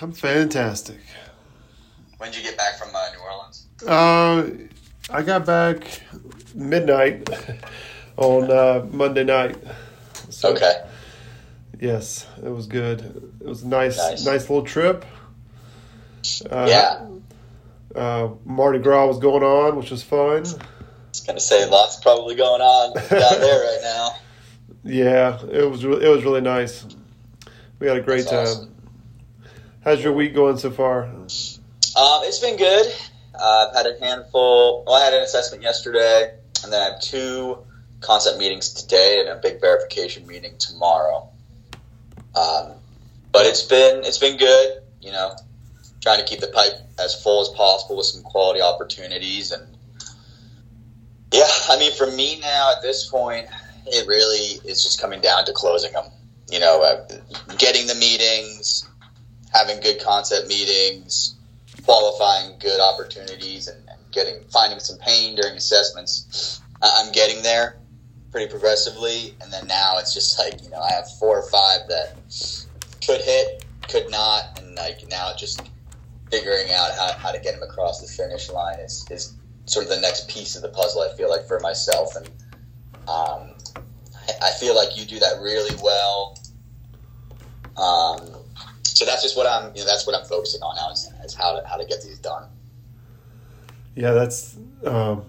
I'm fantastic. When did you get back from uh, New Orleans? Uh, I got back midnight on uh, Monday night. So, okay. Yes, it was good. It was a nice, nice, nice little trip. Uh, yeah. Uh, Mardi Gras was going on, which was fun. I was gonna say lots probably going on down there right now. Yeah, it was it was really nice. We had a great That's time. Awesome. How's your week going so far? Um, it's been good. Uh, I've had a handful. Well, I had an assessment yesterday, and then I have two concept meetings today and a big verification meeting tomorrow. Um, but it's been it's been good. You know, trying to keep the pipe as full as possible with some quality opportunities, and yeah, I mean, for me now at this point, it really is just coming down to closing them. You know, uh, getting the meetings, having good concept meetings, qualifying good opportunities, and, and getting finding some pain during assessments. I'm getting there pretty progressively, and then now it's just like you know I have four or five that could hit, could not, and like now just figuring out how, how to get them across the finish line is, is sort of the next piece of the puzzle. I feel like for myself, and um, I, feel like you do that really well. Um, so that's just what I'm, you know, that's what I'm focusing on now is, is how to how to get these done. Yeah, that's. Um,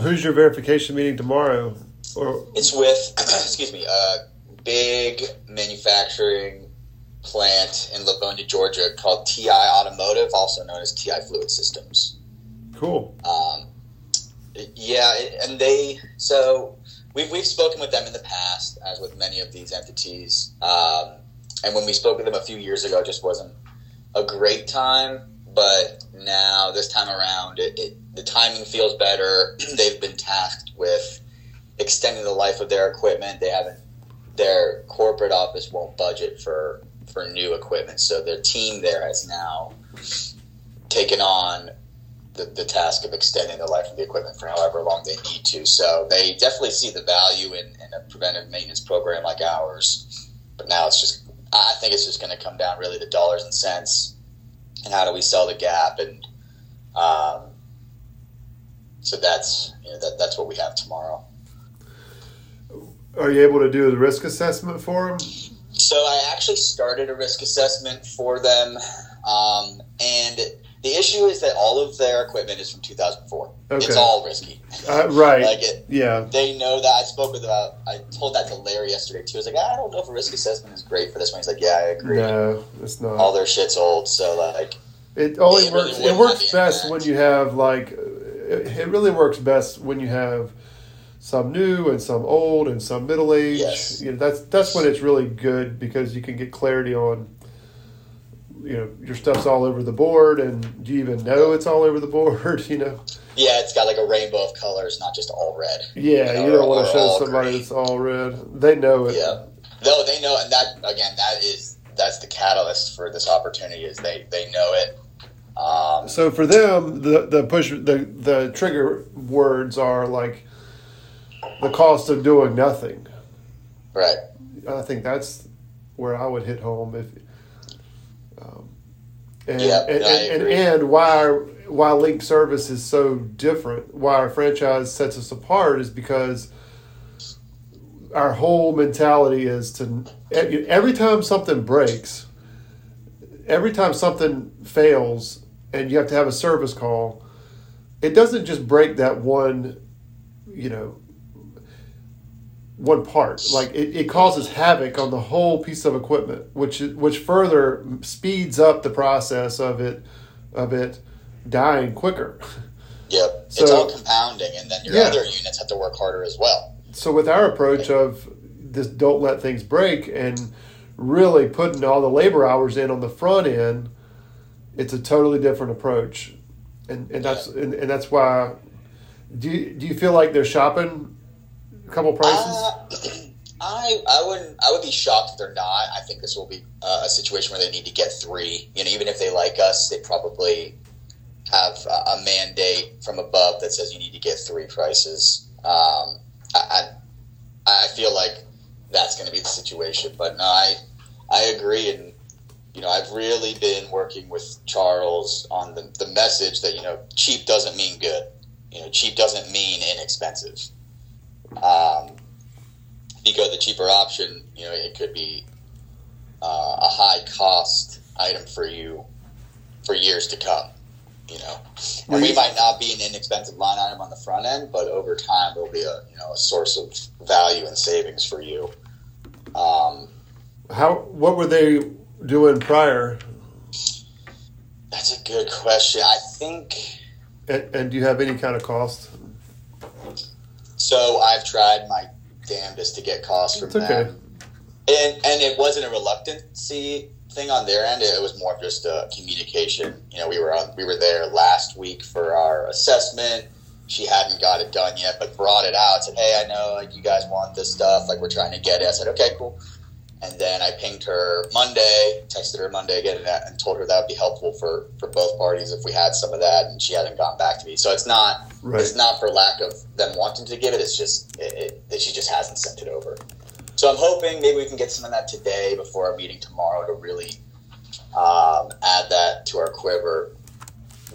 who's your verification meeting tomorrow? Or it's with, excuse me, a big manufacturing plant in Livonia, Georgia, called TI Automotive, also known as TI Fluid Systems. Cool. Um, yeah, and they so we've we've spoken with them in the past, as with many of these entities. Um, and when we spoke with them a few years ago, it just wasn't a great time. But now, this time around, it, it, the timing feels better. They've been tasked with extending the life of their equipment. They haven't. Their corporate office won't budget for for new equipment, so their team there has now taken on the, the task of extending the life of the equipment for however long they need to. So they definitely see the value in, in a preventive maintenance program like ours. But now it's just I think it's just going to come down really to dollars and cents, and how do we sell the gap, and um, so that's you know, that that's what we have tomorrow. Are you able to do the risk assessment for them? So I actually started a risk assessment for them, um, and the issue is that all of their equipment is from 2004. Okay. It's all risky. Uh, right. like it, yeah. They know that. I spoke with about. Uh, I told that to Larry yesterday too. I was like, I don't know if a risk assessment is great for this one. He's like, Yeah, I agree. No, it's not. All their shit's old, so like. It only it works. Really it works best when you have like. It really works best when you have some new and some old and some middle age. Yes. You know, that's that's when it's really good because you can get clarity on you know your stuff's all over the board and do you even know it's all over the board you know? Yeah it's got like a rainbow of colors not just all red. Yeah you, know, you don't want to show somebody green. it's all red. They know it. Yeah. No they know and that again that is that's the catalyst for this opportunity is they they know it. Um, so for them the the push the the trigger words are like the cost of doing nothing. Right. I think that's where i would hit home if and, yeah, and, and, and, why why Linc Service is so different, why our franchise sets us apart is because our whole mentality is to every time something breaks, every time something fails, and you have to have a service call, it doesn't just break that one, you know, one part. Like it, it causes havoc on the whole piece of equipment, which which further speeds up the process of it of it dying quicker. Yep, so, it's all compounding, and then your yeah. other units have to work harder as well. So with our approach of this, don't let things break, and really putting all the labor hours in on the front end, it's a totally different approach, and and that's yeah. and, and that's why. Do you, do you feel like they're shopping a couple prices? Uh, I I wouldn't I would be shocked if they're not. I think this will be uh, a situation where they need to get three. You know, even if they like us, they probably have a, a mandate from above that says you need to get three prices. Um, I, I, I feel like that's going to be the situation. But no, I I agree, and you know I've really been working with Charles on the, the message that, you know, cheap doesn't mean good. You know, cheap doesn't mean inexpensive. Um, if you go the cheaper option, you know, it could be uh, a high cost item for you for years to come. You know, and we might not be an inexpensive line item on the front end, but over time it'll be a you know a source of value and savings for you. Um, How? What were they doing prior? that's a good question. I think And, and do you have any kind of cost? So. I've tried my damnedest to get costs from It's okay. them, and and it wasn't a reluctancy thing on their end. It was more of just a communication. You know, we were on, we were there last week for our assessment. She hadn't got it done yet, but brought it out. And said, "Hey, I know like you guys want this stuff. Like we're trying to get it." I said, "Okay, cool." And then I pinged her Monday, texted her Monday again, and, and told her that would be helpful for, for both parties if we had some of that. And she hadn't gotten back to me. So it's not Right. it's not for lack of them wanting to give it. It's just it, it, that she just hasn't sent it over. So I'm hoping maybe we can get some of that today before our meeting tomorrow to really um, add that to our quiver.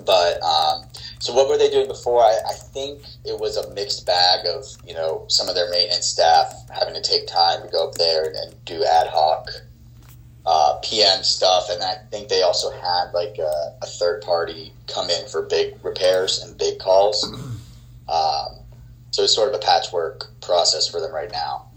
But um, so what were they doing before? I, I think it was a mixed bag of you know some of their maintenance staff having to take time to go up there and, and do ad hoc uh, PM stuff, and I think they also had like a, a third party come in for big repairs and big calls. Um, so it's sort of a patchwork process for them right now.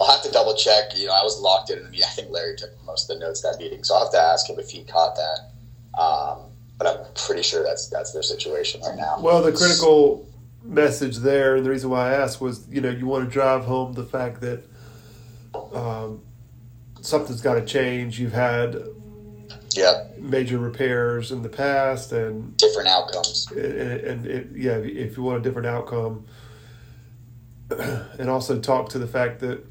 I'll have to double check. You know, I was locked in the meeting. I think Larry took most of the notes that meeting, so I'll have to ask him if he caught that. Um, but I'm pretty sure that's that's their situation right now. Well, the critical message there, and the reason why I asked was, you know, you want to drive home the fact that um, something's got to change. You've had Yeah, major repairs in the past, and different outcomes. and, and it, yeah, if you want a different outcome, and also talk to the fact that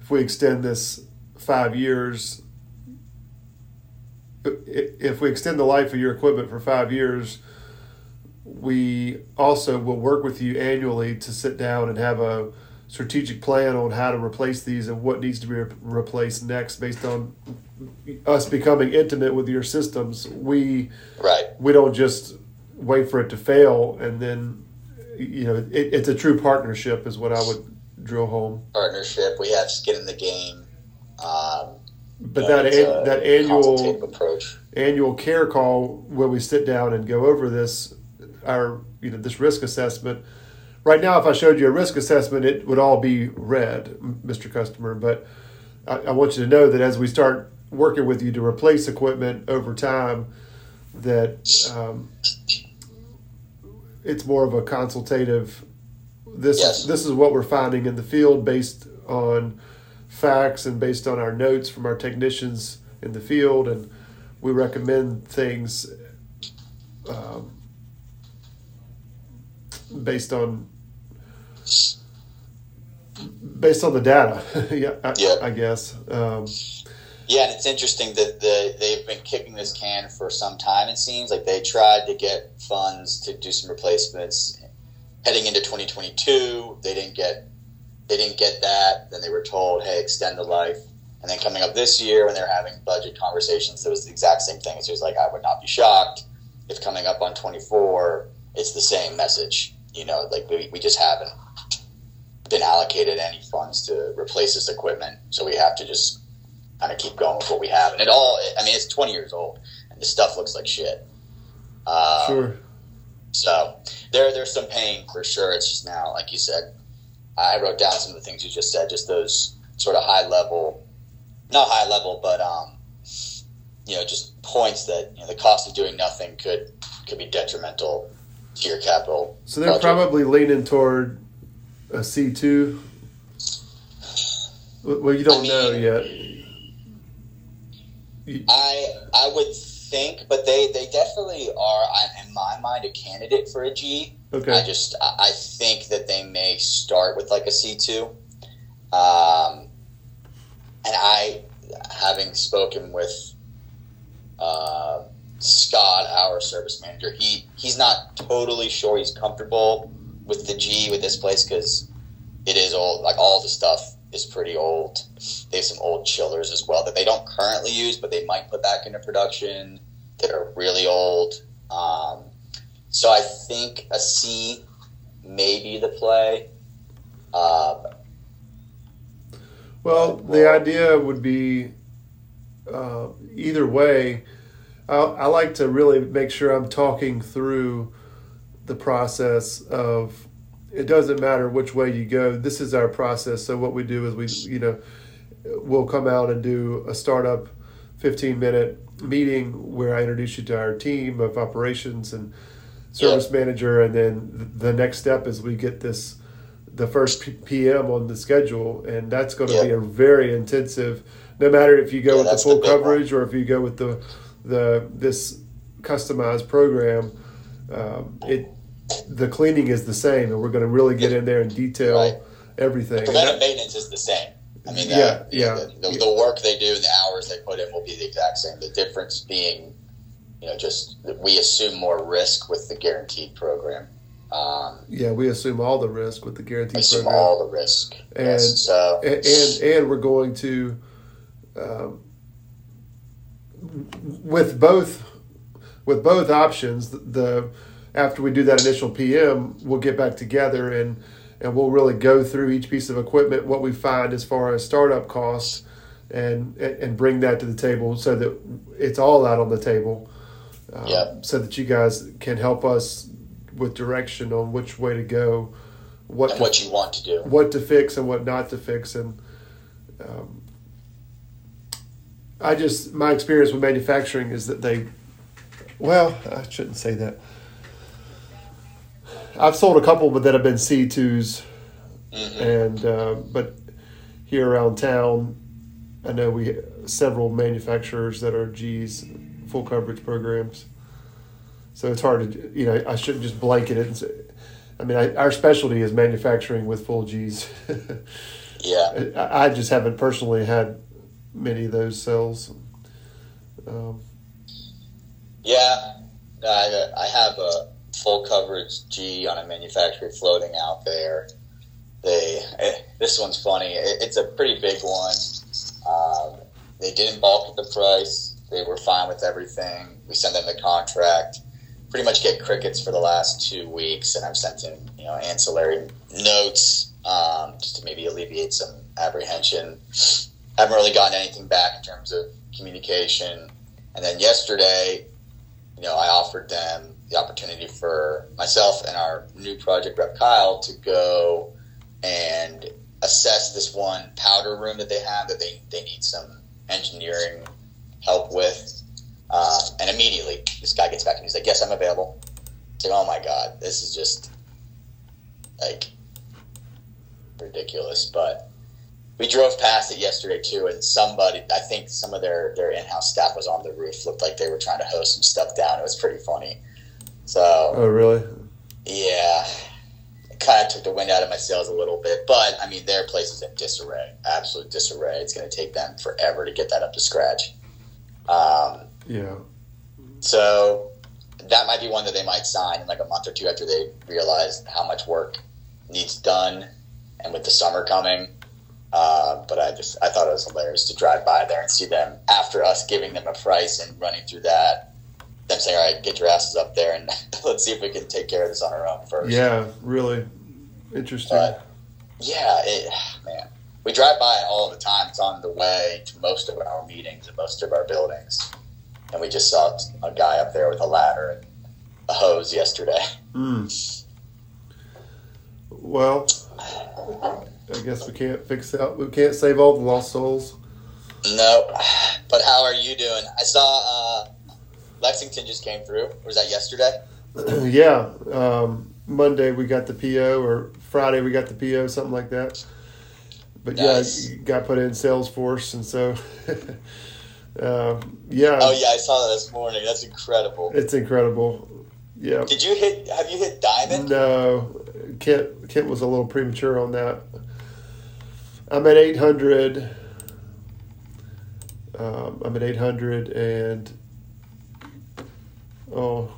if we extend this five years, if we extend the life of your equipment for five years, we also will work with you annually to sit down and have a strategic plan on how to replace these and what needs to be re- replaced next based on us becoming intimate with your systems. We Right. we don't just wait for it to fail and then you know it, it's a true partnership is what i would drill home Partnership. We have skin in the game. Um, but that an, that annual approach. annual care call where we sit down and go over this our you know this risk assessment right now if i showed you a risk assessment it would all be red mr customer but I, I want you to know that as we start working with you to replace equipment over time that um, it's more of a consultative this Yes. this is what we're finding in the field based on facts and based on our notes from our technicians in the field and we recommend things um, based on based on the data yeah, I, Yeah. I guess um, Yeah, and it's interesting that the, they've been kicking this can for some time. It seems like they tried to get funds to do some replacements heading into 2022. They didn't get they didn't get that. Then they were told, "Hey, extend the life." And then coming up this year, when they're having budget conversations, it was the exact same thing. It was like, I would not be shocked if coming up on 24, it's the same message. You know, like we, we just haven't been allocated any funds to replace this equipment, so we have to just kind of keep going with what we have. And it all, I mean, it's 20 years old, and this stuff looks like shit. Um, sure So there, there's some pain for sure. It's just now, like you said, I wrote down some of the things you just said, just those sort of high level, not high level, but um, you know, just points that you know, the cost of doing nothing could could be detrimental to your capital. so they're budget. probably leaning toward a c2 well you don't I know yet I I would think, but they they definitely are, in my mind, a candidate for a G. okay I just I think that they may start with like a C two, um, and I, having spoken with uh, Scott, our service manager, he he's not totally sure he's comfortable with the G with this place because it is all like all the stuff is pretty old. They have some old chillers as well that they don't currently use, but they might put back into production that are really old. Um, so I think a C may be the play. Um, Well, the idea would be uh, either way. I, I like to really make sure I'm talking through the process of. It doesn't matter which way you go. This is our process. So what we do is we, you know, we'll come out and do a startup, fifteen minute meeting where I introduce you to our team of operations and service manager, and then the next step is we get this the first P- PM on the schedule, and that's going to be a very intensive. No matter if you go Yeah, with the that's the full one. coverage or if you go with the the this customized program, um, it the cleaning is the same, and we're going to really get in there and detail Right. everything. Preventive that- maintenance is the same. I mean, Yeah, uh, yeah. The, the, the work they do, the hours they put in will be the exact same. The difference being, you know, just we assume more risk with the guaranteed program. Um, yeah, we assume all the risk with the guaranteed assume program. all the risk. And- yes, so and, and and we're going to um, with both with both options the after we do that initial PM we'll get back together and and we'll really go through each piece of equipment what we find as far as startup costs and and and bring that to the table so that it's all out on the table um, Yep. so that you guys can help us with direction on which way to go what to what you want to do. what to fix and what not to fix and um, I just my experience with manufacturing is that they well I shouldn't say that I've sold a couple but that have been C twos Mhm. and uh, but here around town I know we have several manufacturers that are G's full coverage programs so it's hard to you know I shouldn't just blanket it and say I mean I, our specialty is manufacturing with full G's Yeah, I I just haven't personally had many of those sales. Um, yeah. I, I have a full coverage G on a manufacturer floating out there. They eh, this one's funny. It, it's a pretty big one. Um, they didn't balk at the price. They were fine with everything. We sent them the contract. Pretty much get crickets for the last two weeks, and I've sent in you know ancillary notes um, just to maybe alleviate some apprehension. Haven't really gotten anything back in terms of communication. And then yesterday, you know, I offered them the opportunity for myself and our new project rep Kyle to go and assess this one powder room that they have that they, they need some engineering help with. Uh, and immediately, this guy gets back and he's like, "Yes, I'm available." It's like, "Oh my god, this is just like ridiculous." But we drove past it yesterday too, and somebody, I think some of their their in house staff was on the roof. Looked like they were trying to hose some stuff down. It was pretty funny. So oh, really? yeah, it kind of took the wind out of my sails a little bit. But I mean, their place is in disarray, absolute disarray. It's going to take them forever to get that up to scratch. Um, Yeah. so that might be one that they might sign in like a month or two after they realize how much work needs done, and with the summer coming. Uh, but I just I thought it was hilarious to drive by there and see them after us giving them a price and running through that. Them saying, "All right, get your asses up there and let's see if we can take care of this on our own first. Yeah. Really interesting. But yeah, it, man, we drive by it all the time. It's on the way to most of our meetings and most of our buildings, and we just saw a guy up there with a ladder and a hose yesterday. Mm. Well, I guess we can't fix out. We can't save all the lost souls. No, but how are you doing? I saw uh, Lexington just came through. Was that yesterday? yeah. Um, Monday we got the PO, or Friday we got the PO, something like that. But Nice. yeah, got put in Salesforce, and so uh, yeah, Oh yeah, I saw that this morning. That's incredible. it's incredible. Yeah. Did you hit? Have you hit diamond? No, Kent Kent was a little premature on that. I'm at 800. Um, I'm at 800 and oh,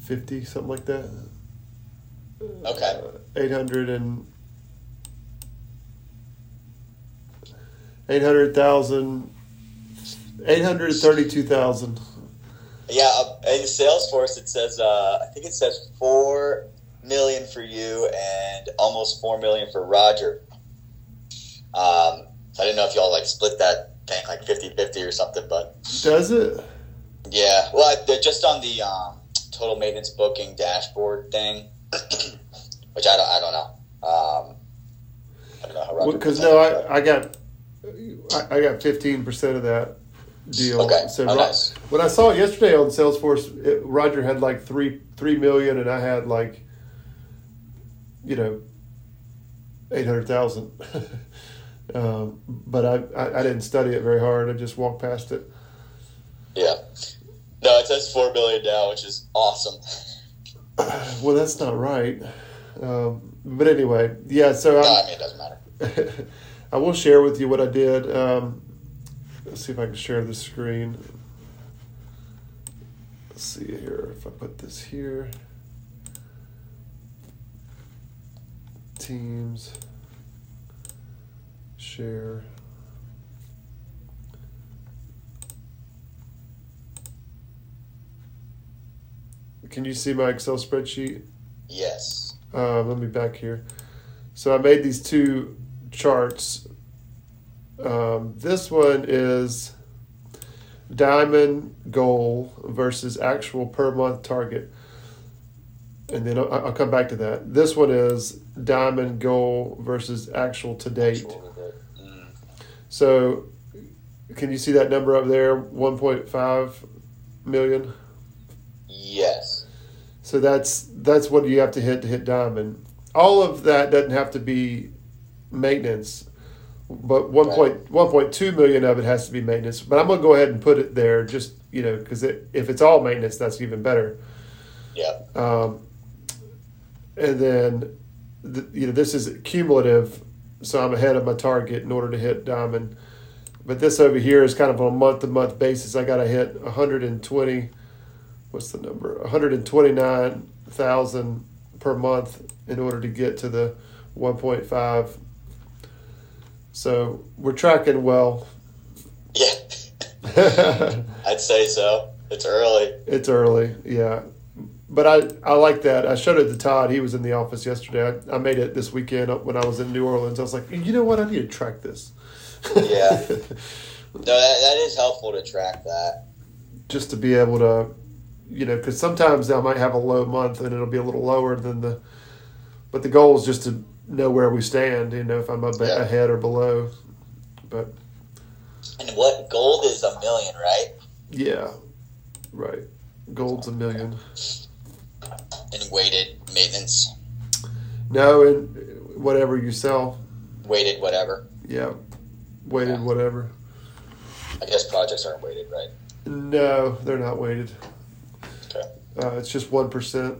50 something like that. Okay. Uh, 800 800,000 832,000 yeah in salesforce it says uh, i think it says 4 million for you and almost 4 million for roger. Um, so i didn't know if y'all like split that thing like 50-50 or something but does it? Yeah well I, just on the um, total maintenance booking dashboard thing which I don't I don't know. Um, I don't know how Roger. Because puts no, I, I got I, I got fifteen percent of that deal. Okay. So Oh, Ro- nice. when I saw it yesterday on Salesforce, it, Roger had like three three million, and I had like you know eight hundred thousand. um, but I, I I didn't study it very hard. I just walked past it. Yeah. No, it says four million now, which is awesome. Well, that's not right. Um, but anyway, yeah. So No, I'm, mean it doesn't matter. I will share with you what I did. Um, let's see if I can share the screen. Let's see here. If I put this here, Teams, share. Can you see my Excel spreadsheet? Yes. Uh, let me back here. So I made these two charts. Um, this one is diamond goal versus actual per month target. And then I'll, I'll come back to that. This one is diamond goal versus actual to date. Mm. So can you see that number up there? 1.5 million. Yes. So that's that's what you have to hit to hit diamond. All of that doesn't have to be maintenance, but one point one point two million of it has to be maintenance. But I'm gonna go ahead and put it there, just you know, because it, if it's all maintenance, that's even better. Yep. Um, and then, the, you know, this is cumulative, so I'm ahead of my target in order to hit diamond. But this over here is kind of on a month to month basis. I got to hit 120. What's the number? 129,000 per month in order to get to the 1.5. So we're tracking well. Yeah. I'd say so. It's early. It's early, yeah. But I, I like that. I showed it to Todd. He was in the office yesterday. I, I made it this weekend when I was in New Orleans. I was like, you know what? I need to track this. Yeah. No, that, that is helpful to track that. just to be able to, you know, because sometimes I might have a low month and it'll be a little lower than the, but the goal is just to know where we stand. You know, if I'm a bit Yeah. ahead or below. But And what gold is a million, right? yeah, right. Gold's a million. And weighted maintenance, No, and whatever you sell, weighted whatever. yeah, weighted Yeah. whatever. I guess projects aren't weighted, right? No, they're not weighted. Uh, it's just one percent.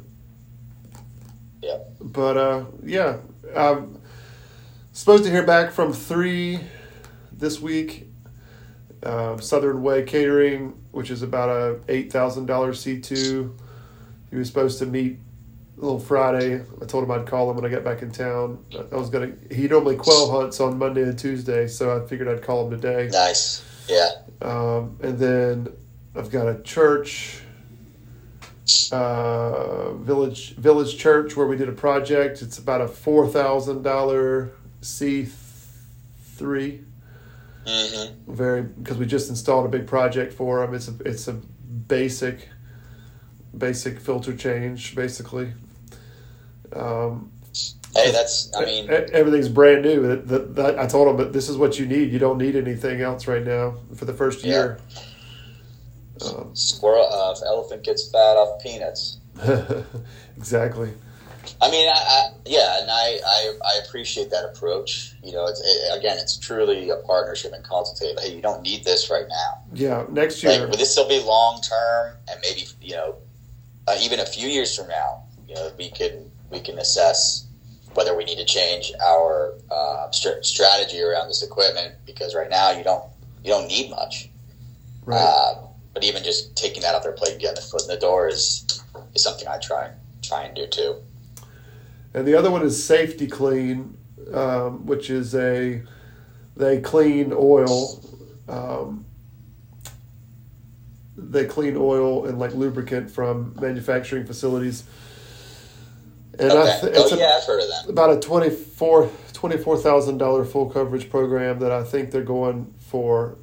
Yeah. But uh, yeah, I'm supposed to hear back from three this week. Um, Southern Way Catering, which is about a eight thousand dollars C two. He was supposed to meet a little Friday. I told him I'd call him when I got back in town. I was gonna. He normally quail hunts on Monday and Tuesday, so I figured I'd call him today. Nice. Yeah. Um, and then I've got a church, uh, village village church where we did a project. It's about a four thousand dollar C three. Mm-hmm. Very because we just installed a big project for them. It's a it's a basic basic filter change basically. Um, Hey, that's. I mean, everything's brand new. That, that, that, I told them, but this is what you need. You don't need anything else right now for the first year. Um, squirrel. Uh, elephant gets fat off peanuts. exactly. I mean, I, I yeah, and I, I I appreciate that approach. You know, it's it, again, it's truly a partnership and consultative. Hey, you don't need this right now. Yeah, next year. Like, will this still be long term, and maybe you know, uh, even a few years from now, you know, we can we can assess whether we need to change our uh, str- strategy around this equipment because right now you don't you don't need much. right. Uh, but even just taking that off their plate, and getting the foot in the door is is something I try try and do too. and the other one is Safety-Kleen, um, which is a they clean oil. Um, they clean oil and like lubricant from manufacturing facilities. And okay. th- oh, yeah, I've heard of that. About a 24 $24,000 full coverage program that I think they're going for.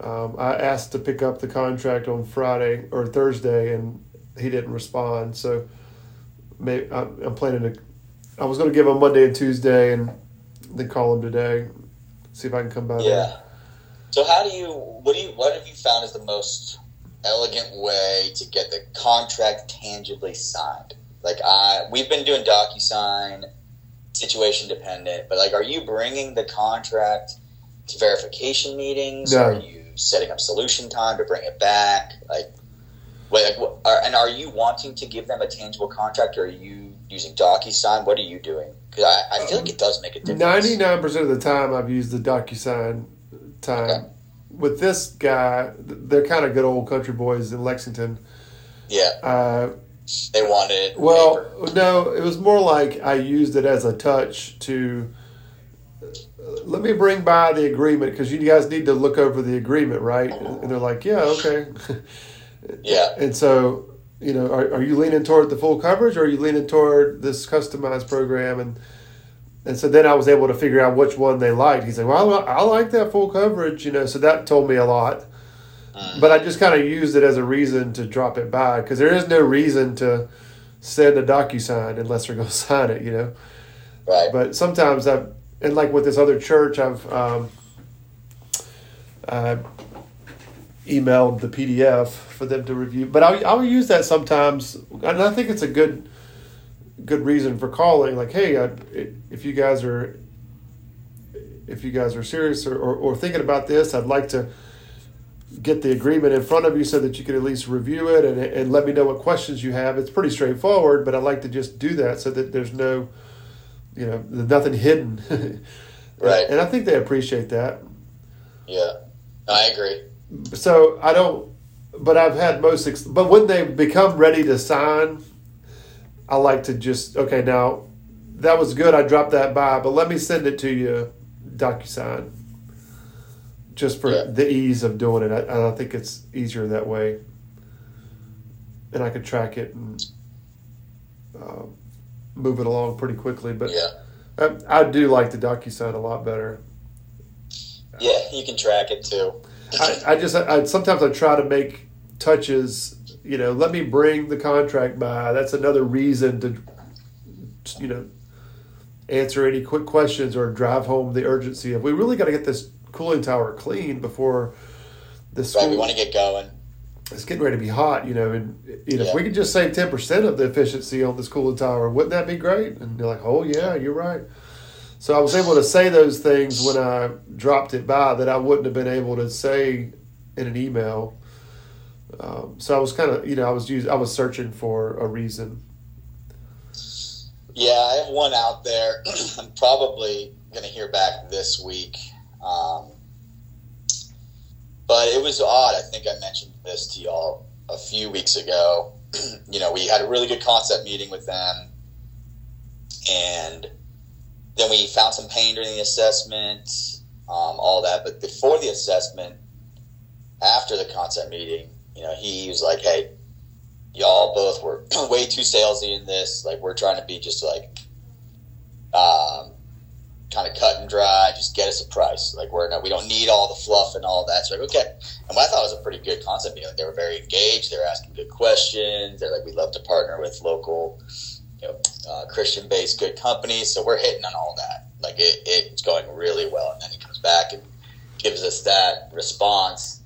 Um, I asked to pick up the contract on Friday or Thursday, and he didn't respond. So maybe I'm planning to. I was going to give him Monday and Tuesday, and then call him today. See if I can come by. Yeah. There. So how do you? What do you? What have you found is the most elegant way to get the contract tangibly signed? Like I, we've been doing DocuSign, situation dependent. But like, are you bringing the contract verification meetings? No. Are you setting up solution time to bring it back? Like, wait, like, what, are, and are you wanting to give them a tangible contract, or are you using DocuSign? What are you doing? Because I, I feel like it does make a difference. Ninety nine percent of the time, I've used the DocuSign time. Okay. With this guy, they're kind of good old country boys in Lexington. Yeah. Uh, they wanted. Well, paper. no, it was more like I used it as a touch to. Let me bring by the agreement because you guys need to look over the agreement, right? And they're like, "Yeah, okay." yeah. And so, you know, are, are you leaning toward the full coverage, or are you leaning toward this customized program? And and so then I was able to figure out which one they liked. He's like, "Well, I like that full coverage," you know. So that told me a lot. Mm. But I just kind of used it as a reason to drop it by because there is no reason to send a DocuSign unless they're going to sign it, you know. Right. But sometimes I've, and like with this other church, I've um, uh, emailed the PDF for them to review. But I'll, I'll use that sometimes, and I think it's a good good reason for calling. Like, hey, I, if you guys are if you guys are serious or, or, or thinking about this, I'd like to get the agreement in front of you so that you can at least review it and, and let me know what questions you have. It's pretty straightforward, but I like to just do that so that there's no, you know, there's nothing hidden. right. And I think they appreciate that. Yeah, I agree. So I don't, but I've had most, but when they become ready to sign, I like to just, okay, now that was good. I dropped that by, but let me send it to you, DocuSign just for yeah. the ease of doing it. I, I think it's easier that way, and I could track it and uh, move it along pretty quickly. But yeah, I, I do like the DocuSign a lot better. Yeah, you can track it too. I, I just I, sometimes I try to make touches. You know, let me bring the contract by. That's another reason to, you know, answer any quick questions or drive home the urgency of we really got to get this cooling tower clean before the school. Right, we want to get going. It's getting ready to be hot, you know, and you know, yeah. if we could just save ten percent of the efficiency on this cooling tower, wouldn't that be great? And they're like, "Oh yeah, you're right." So I was able to say those things when I dropped it by that I wouldn't have been able to say in an email. Um, so I was kind of, you know, I was using, I was searching for a reason. Yeah, I have one out there. I'm probably going to hear back this week. Um, but it was odd. I think I mentioned this to y'all a few weeks ago. you know, we had a really good concept meeting with them, and then we found some pain during the assessment, um, all that. But before the assessment, after the concept meeting, you know, he was like, "Hey, y'all both were way too salesy in this. Like, we're trying to be just like, um, kind of cut and dry. Just get us a price. Like we're not, we don't need all the fluff and all that. So like, okay. And what I thought was a pretty good concept. You know, they were very engaged. They were asking good questions. They're like, we love to partner with local, you know, uh, Christian based good companies. So we're hitting on all that. Like it, it's going really well. And then he comes back and gives us that response.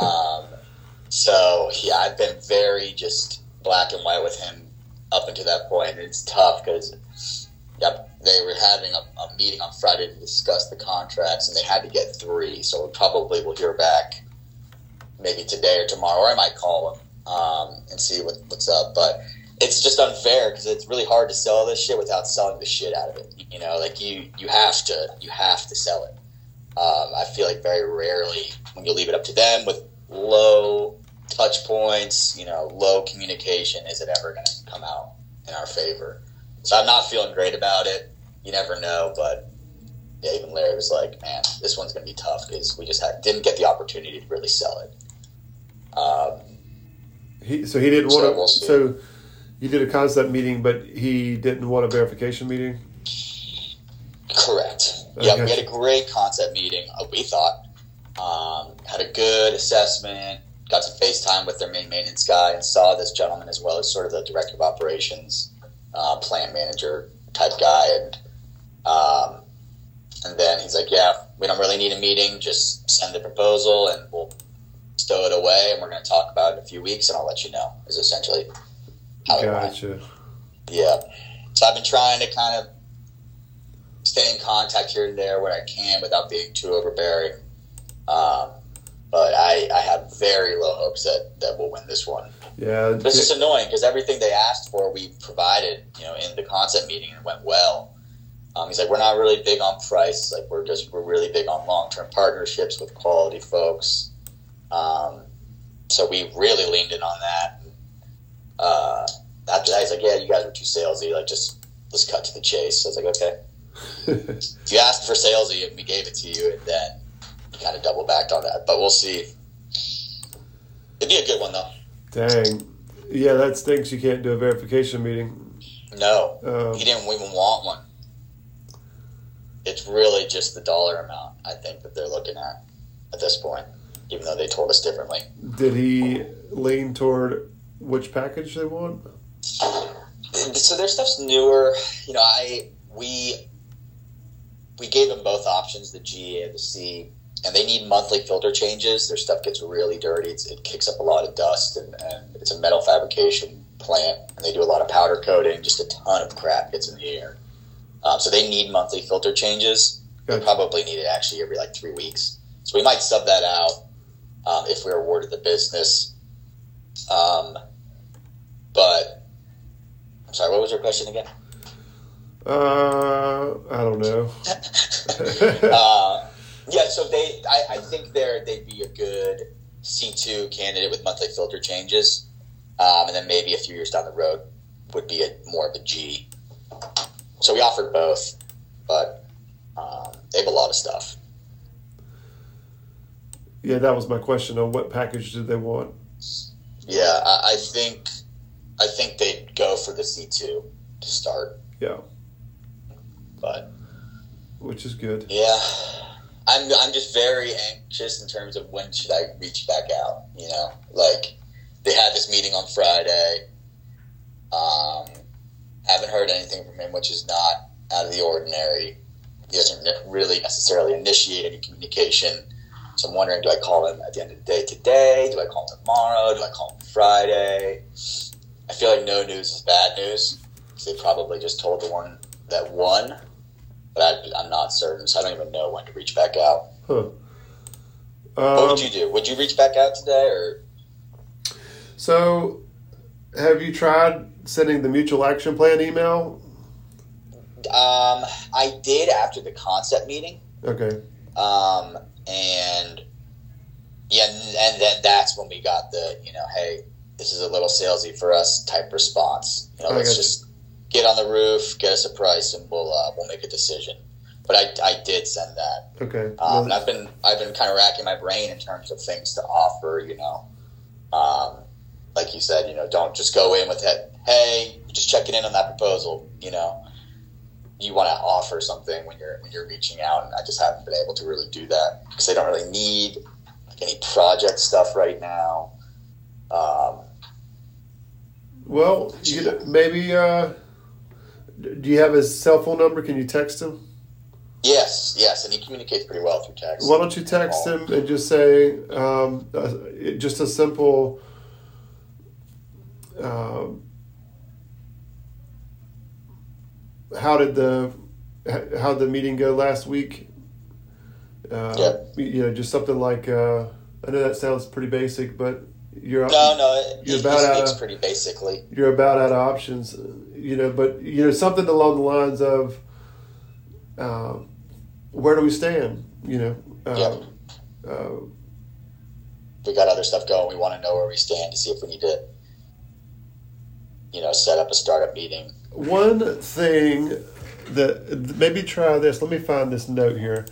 Um, so yeah, I've been very just black and white with him up until that point. It's tough because Yep, they were having a, a, meeting on Friday to discuss the contracts, and they had to get three. So probably we'll hear back maybe today or tomorrow, or I might call them um, and see what, what's up. But it's just unfair because it's really hard to sell this shit without selling the shit out of it. You know, like you you have to you have to sell it. Um, I feel like very rarely when you leave it up to them with low touch points, you know, low communication, is it ever going to come out in our favor? So I'm not feeling great about it. You never know, but yeah, even Larry was like, "Man, this one's going to be tough because we just had, didn't get the opportunity to really sell it." Um, He so he didn't So want to. we'll so you did a concept meeting, but he didn't want a verification meeting. Correct. Yeah, we had a great concept meeting. uh, We thought um, had a good assessment. Got to FaceTime with their main maintenance guy and saw this gentleman as well as sort of the director of operations, uh, plant manager type guy, and um, and then he's like, "Yeah, we don't really need a meeting. Just send the proposal and we'll stow it away, and we're going to talk about it in a few weeks, and I'll let you know." Is essentially how it went. Yeah. So I've been trying to kind of stay in contact here and there where I can without being too overbearing. Um, but I, I have very low hopes that, that we'll win this one. Yeah. It's just annoying because everything they asked for, we provided, you know, in the concept meeting and went well. Um, he's like, we're not really big on price. Like, we're just, we're really big on long term partnerships with quality folks. Um, so we really leaned in on that. Uh, after that, he's like, yeah, you guys were too salesy. Like, just let's cut to the chase. So I was like, okay. You asked for salesy and we gave it to you, and then you kind of double backed on that. But we'll see. It'd be a good one, though. Dang. Yeah, that stinks. You can't do a verification meeting. No, Um, he didn't even want one. It's really just the dollar amount, I think, that they're looking at at this point, even though they told us differently. did he lean toward which package they want? So their stuff's newer. You know, I we we gave them both options, the G and the C, and they need monthly filter changes. Their stuff gets really dirty. It's, it kicks up a lot of dust, and, and it's a metal fabrication plant, and they do a lot of powder coating. Just a ton of crap gets in the air. Um, so they need monthly filter changes. They Gotcha. probably need it actually every like three weeks. So we might sub that out um, if we're awarded the business. Um, but I'm sorry, what was your question again? Uh, I don't know. uh, yeah, so they, I, I think they're they'd be a good C two candidate with monthly filter changes, um, and then maybe a few years down the road would be a more of a G. So we offered both, but um, they have a lot of stuff. yeah, that was my question. On what package did they want? Yeah, I, I think I think they'd go for the C two to start, Yeah, but which is good. Yeah, I'm. I'm just very anxious in terms of when should I reach back out. You know, like they had this meeting on Friday. Um, haven't heard anything from him, which is not out of the ordinary. He doesn't really necessarily initiate any communication. So I'm wondering, do I call him at the end of the day today? Do I call him tomorrow? Do I call him Friday? I feel like no news is bad news. they probably just told the one that won but I, I'm not certain, so I don't even know when to reach back out. Huh. What Um, would you do? Would you reach back out today, or so, have you tried sending the mutual action plan email? um, I did after the concept meeting, Okay. um, and yeah, and, then that's when we got the you know, hey, this is a little salesy for us type response. You know, I let's just get on the roof, get us a price, and we'll uh, we'll make a decision. But I, I did send that. Okay. Um, and I've been I've been kind of racking my brain in terms of things to offer. You know, um, like you said, you know, don't just go in with it. Hey, just checking in on that proposal. You know, you want to offer something when you're when you're reaching out, and I just haven't been able to really do that because they don't really need like any project stuff right now. Um, well, you could, maybe. Uh, do you have his cell phone number? Can you text him? yes, yes, and he communicates pretty well through text. Why don't you text him and just say, um, uh, just a simple, um, how did the how did the meeting go last week? Uh, Yeah. You know, just something like uh, I know that sounds pretty basic, but you're No, no, You're about he out of- pretty basically. you're about out of options, you know. But you know, something along the lines of, uh, where do we stand? You know. Uh, uh, we got other stuff going. We want to know where we stand to see if we need to, you know, set up a startup meeting. One thing that maybe try this. Let me find this note here.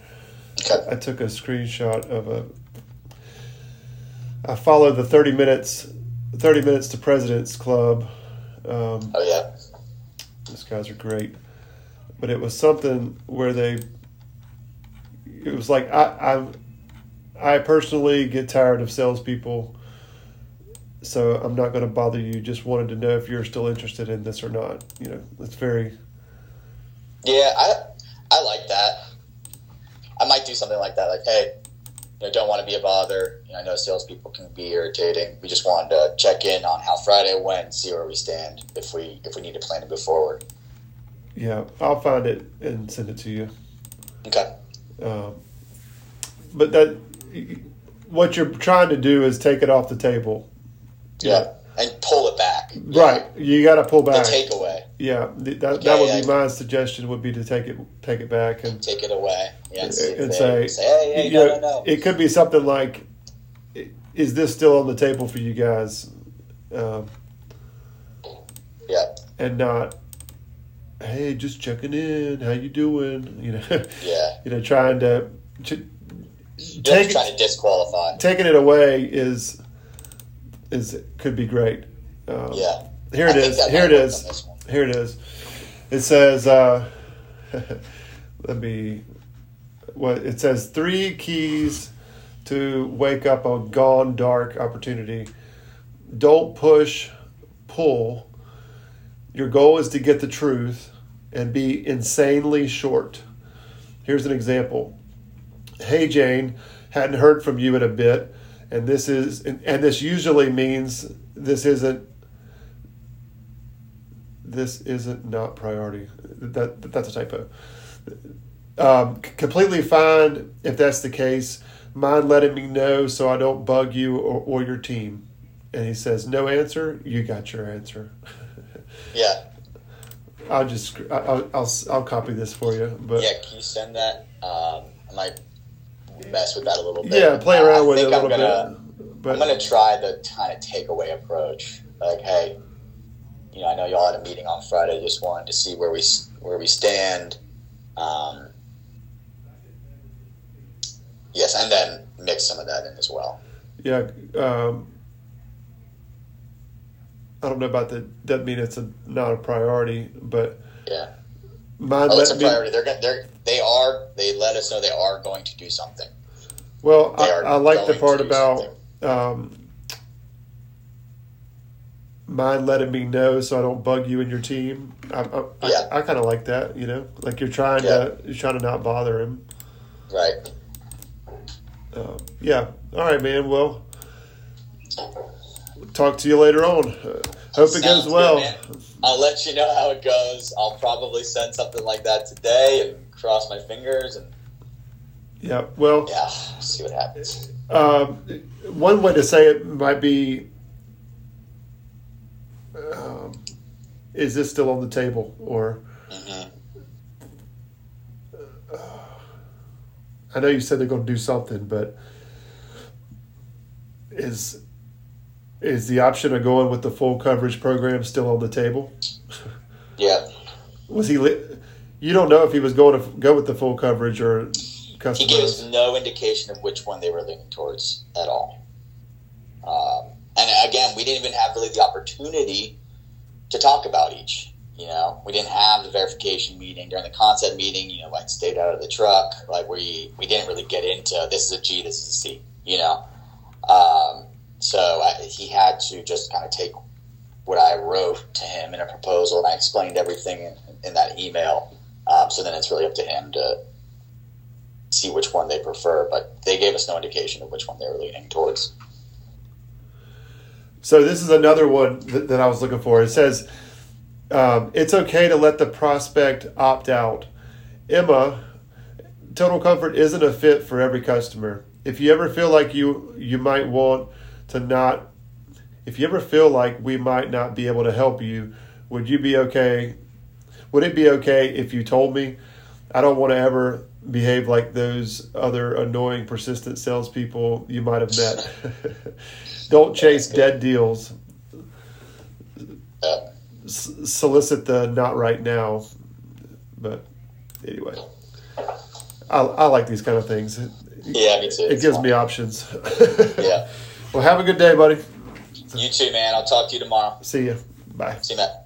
Okay. I took a screenshot of a. I followed the thirty minutes, thirty minutes to President's Club. Um, Oh yeah. these guys are great, but it was something where they. It was like I I, I personally get tired of salespeople, so I'm not going to bother you. Just wanted to know if you're still interested in this or not. You know, it's very Yeah, I I like that. I might do something like that. Like, hey, you know, don't want to be a bother. You know, I know salespeople can be irritating. We just wanted to check in on how Friday went, see where we stand, if we if we need to plan to move forward. yeah. I'll find it and send it to you. Okay. Um, but that what you're trying to do is take it off the table. Yeah. And pull it back. Right. You got to pull The back. takeaway. Yeah. th- That, Yeah, that would yeah. be my suggestion. Would be to take it take it back and Take it away. Yeah. And, and they say, hey, no, know, no, no. it could be something like, "Is this still on the table for you guys?" Um, yeah. and not, "Hey, just checking in. How you doing?" You know, Yeah. you know, trying to. to You're take just trying to disqualify. taking it away is is could be great. Um, Yeah. Here it is. Here it is it work is. Here it is. It says, uh, let me, what it says three keys to wake up a gone dark opportunity. Don't push, pull. Your goal is to get the truth and be insanely short. Here's an example. Hey Jane, hadn't heard from you in a bit, and this is and, and this usually means this isn't this isn't not priority. That that's a typo. Um, completely fine if that's the case. Mind letting me know so I don't bug you or, or your team. And he says, "No answer. You got your answer." Yeah. I'll just I'll, I'll I'll copy this for you. But Yeah, can you send that? Um, I might mess with that a little bit. yeah, play Uh, around I with it a little I'm gonna, bit. But I'm gonna try the kind of takeaway approach. Like, hey, you know, I know y'all had a meeting on Friday. Just wanted to see where we where we stand. Um, yes, and then mix some of that in as well. yeah, um, I don't know about the doesn't mean it's a not a priority, but Yeah. mind Oh, it's a letting me- priority. They're gonna, they're they are they let us know they are going to do something. Well, They I, are I like the part about um, mind letting me know so I don't bug you and your team. I, I, Yeah. I, I kind of like that. You know, like you're trying to you're trying to not bother him. Right. Um, yeah. All right, man. Well, talk to you later on. Uh, hope it goes well. man. I'll let you know how it goes. I'll probably send something like that today and cross my fingers and yeah. Well, yeah, see what happens. Um, one way to say it might be um, Is this still on the table? Or hmm I know you said they're going to do something, but is is the option of going with the full coverage program still on the table? Yeah, Was he? Li- you don't know if he was going to f- go with the full coverage or he gave us no indication of which one they were leaning towards at all. Um, and again, we didn't even have really the opportunity to talk about each. You know, we didn't have the verification meeting during the concept meeting. You know, like stayed out of the truck. Like we we didn't really get into this is a G, this is a C. You know, um, so I, he had to just kind of take what I wrote to him in a proposal, and I explained everything in, in that email. Um, so then it's really up to him to see which one they prefer. But they gave us no indication of which one they were leaning towards. So this is another one that, I was looking for. It says um, it's okay to let the prospect opt out. Emma, Total Comfort isn't a fit for every customer. If you ever feel like you you might want to not, if you ever feel like we might not be able to help you, would you be okay? Would it be okay if you told me? I don't want to ever behave like those other annoying, persistent salespeople you might have met. don't chase dead deals. S- solicit the not right now. But anyway, I, I like these kind of things. Yeah, me too. it It's gives fun. me options. Yeah. Well, have a good day, buddy. You too, man. I'll talk to you tomorrow. See you. Bye. See you, Matt.